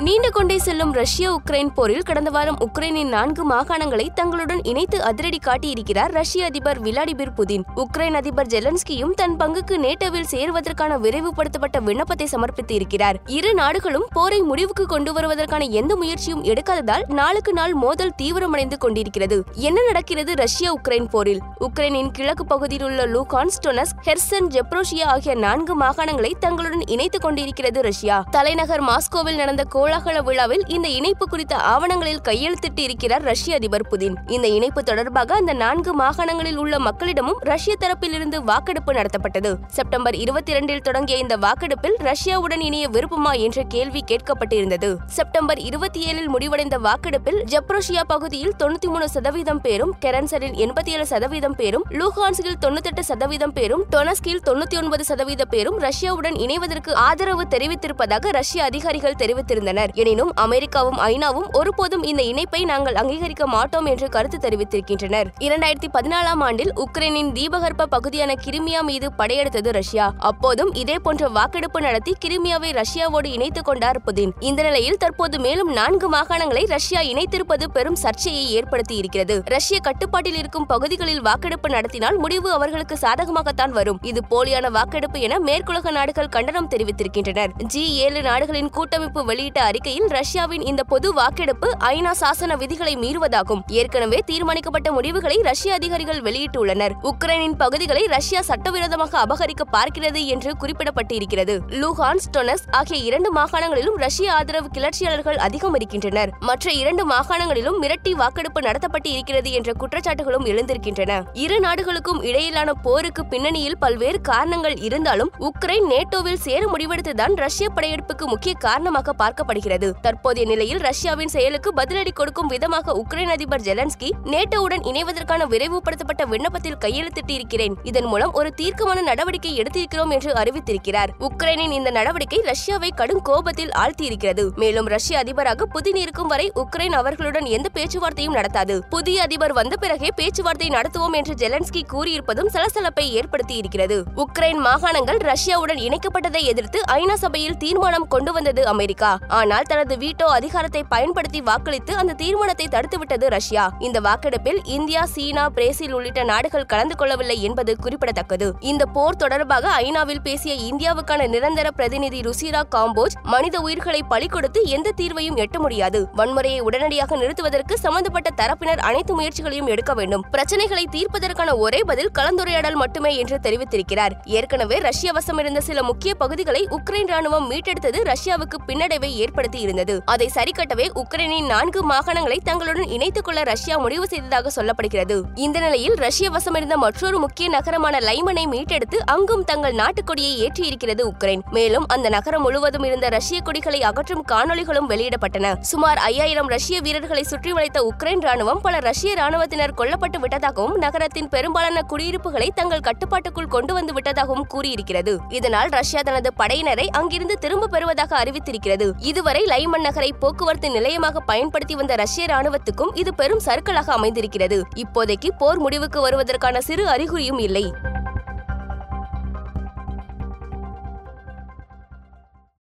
நீண்டு கொண்டே செல்லும் ரஷ்ய உக்ரைன் போரில் கடந்த வாரம் உக்ரைனின் நான்கு மாகாணங்களை தங்களுடன் இணைத்து அதிரடி காட்டியிருக்கிறார் ரஷ்ய அதிபர் விளாடிமிர் புதின். உக்ரைன் அதிபர் ஜெலன்ஸ்கியும் தன் பங்குக்கு நேட்டோவில் சேருவதற்கான விரைவுபடுத்தப்பட்ட விண்ணப்பத்தை சமர்ப்பித்து இருக்கிறார் இரு நாடுகளும் போரை முடிவுக்கு கொண்டு வருவதற்கான எந்த முயற்சியும் எடுக்காததால் நாளுக்கு நாள் மோதல் தீவிரமடைந்து கொண்டிருக்கிறது. என்ன நடக்கிறது ரஷ்ய உக்ரைன் போரில்? உக்ரைனின் கிழக்கு பகுதியில் உள்ள லூகான்ஸ் டொனஸ் ஹெர்சன் ஜெப்ரோஷியா ஆகிய நான்கு மாகாணங்களை தங்களுடன் இணைத்துக் கொண்டிருக்கிறது ரஷ்யா. தலைநகர் மாஸ்கோவில் நடந்த கோலாகல விழாவில் இந்த இணைப்பு குறித்த ஆவணங்களில் கையெழுத்திட்டு இருக்கிறார் ரஷ்ய அதிபர் புதின். இந்த இணைப்பு தொடர்பாக அந்த நான்கு மாகாணங்களில் உள்ள மக்களிடமும் ரஷ்ய தரப்பிலிருந்து வாக்கெடுப்பு நடத்தப்பட்டது. செப்டம்பர் இருபத்தி இரண்டில் தொடங்கிய இந்த வாக்கெடுப்பில் ரஷ்யாவுடன் இணைய விருப்பமா என்ற கேள்வி கேட்கப்பட்டிருந்தது. செப்டம்பர் இருபத்தி ஏழில் முடிவடைந்த வாக்கெடுப்பில் ஜப்ரோஷியா பகுதியில் தொண்ணூத்தி மூணு சதவீதம் பேரும் கெரன்சரில் எண்பத்தி ஏழு சதவீதம் பேரும் லூஹான்ஸ்கில் தொண்ணூத்தெட்டு சதவீதம் பேரும் டொனஸ்கில் தொண்ணூத்தி ஒன்பது சதவீத பேரும் ரஷ்யாவுடன் இணைவதற்கு ஆதரவு தெரிவித்திருப்பதாக ரஷ்ய அதிகாரிகள் தெரிவித்திருந்தனர். எனினும் அமெரிக்காவும் ஐநாவும் ஒருபோதும் இந்த இணைப்பை நாங்கள் அங்கீகரிக்க மாட்டோம் என்று கருத்து தெரிவித்திருக்கின்றனர். இரண்டாயிரத்தி பதினாலாம் ஆண்டில் உக்ரைனின் தீபகற்ப பகுதியான கிரிமியா மீது படையெடுத்தது ரஷ்யா. அப்போதும் இதே போன்ற வாக்கெடுப்பு நடத்தி கிரிமியாவை ரஷ்யாவோடு இணைத்துக் கொண்டார் புதின். இந்த நிலையில் தற்போது மேலும் நான்கு மாகாணங்களை ரஷ்யா இணைத்திருப்பது பெரும் சர்ச்சையை ஏற்படுத்தி இருக்கிறது ரஷ்ய கட்டுப்பாட்டில் இருக்கும் பகுதிகளில் வாக்கெடுப்பு நடத்தினால் முடிவு அவர்களுக்கு சாதகமாகத்தான் வரும். இது போலியான வாக்கெடுப்பு என மேற்குலக நாடுகள் கண்டனம் தெரிவித்திருக்கின்றனர். ஜி ஏழு நாடுகளின் கூட்டமைப்பு வெளியிட்ட அறிக்கையில் ரஷ்யாவின் இந்த பொது வாக்கெடுப்பு ஐநா சாசன விதிகளை மீறுவதாகும். ஏற்கனவே தீர்மானிக்கப்பட்ட முடிவுகளை ரஷ்ய அதிகாரிகள் வெளியிட்டுள்ளனர். உக்ரைனின் பகுதிகளை ரஷ்யா சட்டவிரோதமாக அபகரிக்க பார்க்கிறது என்று குறிப்பிடப்பட்டிருக்கிறது. லூஹான்ஸ் டொனஸ் ஆகிய இரண்டு மாகாணங்களிலும் ரஷ்ய ஆதரவு கிளர்ச்சியாளர்கள் அதிகம் இருக்கின்றனர். மற்ற இரண்டு மாகாணங்களிலும் மிரட்டி வாக்கெடுப்பு நடத்தப்பட்டு இருக்கிறது என்ற குற்றச்சாட்டுகளும் எழுந்திருக்கின்றன. இரு நாடுகளுக்கும் இடையிலான போருக்கு பின்னணியில் பல்வேறு காரணங்கள் இருந்தாலும் உக்ரைன் நேட்டோவில் சேர முடிவெடுத்துதான் ரஷ்ய படையெடுப்புக்கு முக்கிய காரணமாக பார்க்கப்படுகிறது. தற்போதைய நிலையில் ரஷ்யாவின் செயலுக்கு பதிலடி கொடுக்கும் விதமாக உக்ரைன் அதிபர் ஜெலன்ஸ்கி நேட்டோவுடன் இணைவதற்கான விரைவுபடுத்தப்பட்ட விண்ணப்பத்தில் கையெழுத்திட்டிருக்கிறேன். இதன் மூலம் ஒரு தீர்க்கமான நடவடிக்கை எடுத்திருக்கிறோம் என்று அறிவித்திருக்கிறார். உக்ரைனின் இந்த நடவடிக்கை ரஷ்யாவை கடும் கோபத்தில் ஆழ்த்தியிருக்கிறது. மேலும் ரஷ்ய அதிபராக புதின் இருக்கும் வரை உக்ரைன் அவர்களுடன் எந்த பேச்சுவார்த்தையும் நடத்தாது. புதிய அதிபர் வந்த பிறகே பேச்சுவார்த்தை நடத்துவோம் என்று ஜெலன்ஸ்கி கூறியிருப்பதும் சலசலப்பை ஏற்படுத்தி இருக்கிறது உக்ரைன் மாகாணங்கள் ரஷ்யாவுடன் இணைக்கப்பட்டதை எதிர்த்து ஐநா சபையில் தீர்மானம் கொண்டு வந்தது அமெரிக்கா. ஆனால் தனது வீட்டோ அதிகாரத்தை பயன்படுத்தி வாக்களித்து அந்த தீர்மானத்தை தடுத்துவிட்டது ரஷ்யா. இந்த வாக்கெடுப்பில் இந்தியா சீனா பிரேசில் உள்ளிட்ட நாடுகள் கலந்து கொள்ளவில்லை என்பது குறிப்பிடத்தக்கது. இந்த போர் தொடர்பாக ஐநாவில் பேசிய இந்தியாவுக்கான நிரந்தர பிரதிநிதி ருசிரா காம்போஜ் மனித உயிர்களை பலி கொடுத்து எந்த தீர்வையும் எட்ட முடியாது. வன்முறையை உடனடியாக நிறுத்துவதற்கு சம்பந்தப்பட்ட தரப்பினர் அனைத்து முயற்சிகளையும் எடுக்க வேண்டும். பிரச்சனைகளை தீர்ப்பதற்கான ஒரே பதில் கலந்துரையாடல் மட்டுமே என்று தெரிவித்திருக்கிறார். ஏற்கனவே ரஷ்ய வசமிருந்த சில முக்கிய பகுதிகளை உக்ரைன் ராணுவம் மீட்டெடுத்தது ரஷ்யாவுக்கு பின்னடைவை ஏற்படுத்தி ஏற்படுத்தி இருந்தது அதை சரிக்கட்டவே உக்ரைனின் நான்கு மாகாணங்களை தங்களுடன் இணைத்துக் கொள்ள ரஷ்யா முடிவு செய்ததாக சொல்லப்படுகிறது. இந்த நிலையில் ரஷ்ய வசமிருந்த மற்றொரு முக்கிய நகரமான லைமனை மீட்டெடுத்து அங்கும் தங்கள் நாட்டுக்கொடியை ஏற்றியிருக்கிறது உக்ரைன். மேலும் அந்த நகரம் முழுவதும் இருந்த ரஷ்ய கொடிகளை அகற்றும் காணொலிகளும் வெளியிடப்பட்டன. சுமார் ஐயாயிரம் ரஷ்ய வீரர்களை சுற்றி வளைத்த உக்ரைன் ராணுவம் பல ரஷ்ய ராணுவத்தினர் கொல்லப்பட்டு விட்டதாகவும் நகரத்தின் பெரும்பாலான குடியிருப்புகளை தங்கள் கட்டுப்பாட்டுக்குள் கொண்டு வந்து விட்டதாகவும் கூறியிருக்கிறது. இதனால் ரஷ்யா தனது படையினரை அங்கிருந்து திரும்ப பெறுவதாக அறிவித்திருக்கிறது. இது இதுவரை லைமன் நகரை போக்குவரத்து நிலையமாக பயன்படுத்தி வந்த ரஷ்ய ராணுவத்துக்கும் இது பெரும் சறுக்கலாக அமைந்திருக்கிறது. இப்போதைக்கு போர் முடிவுக்கு வருவதற்கான சிறு அறிகுறியும் இல்லை.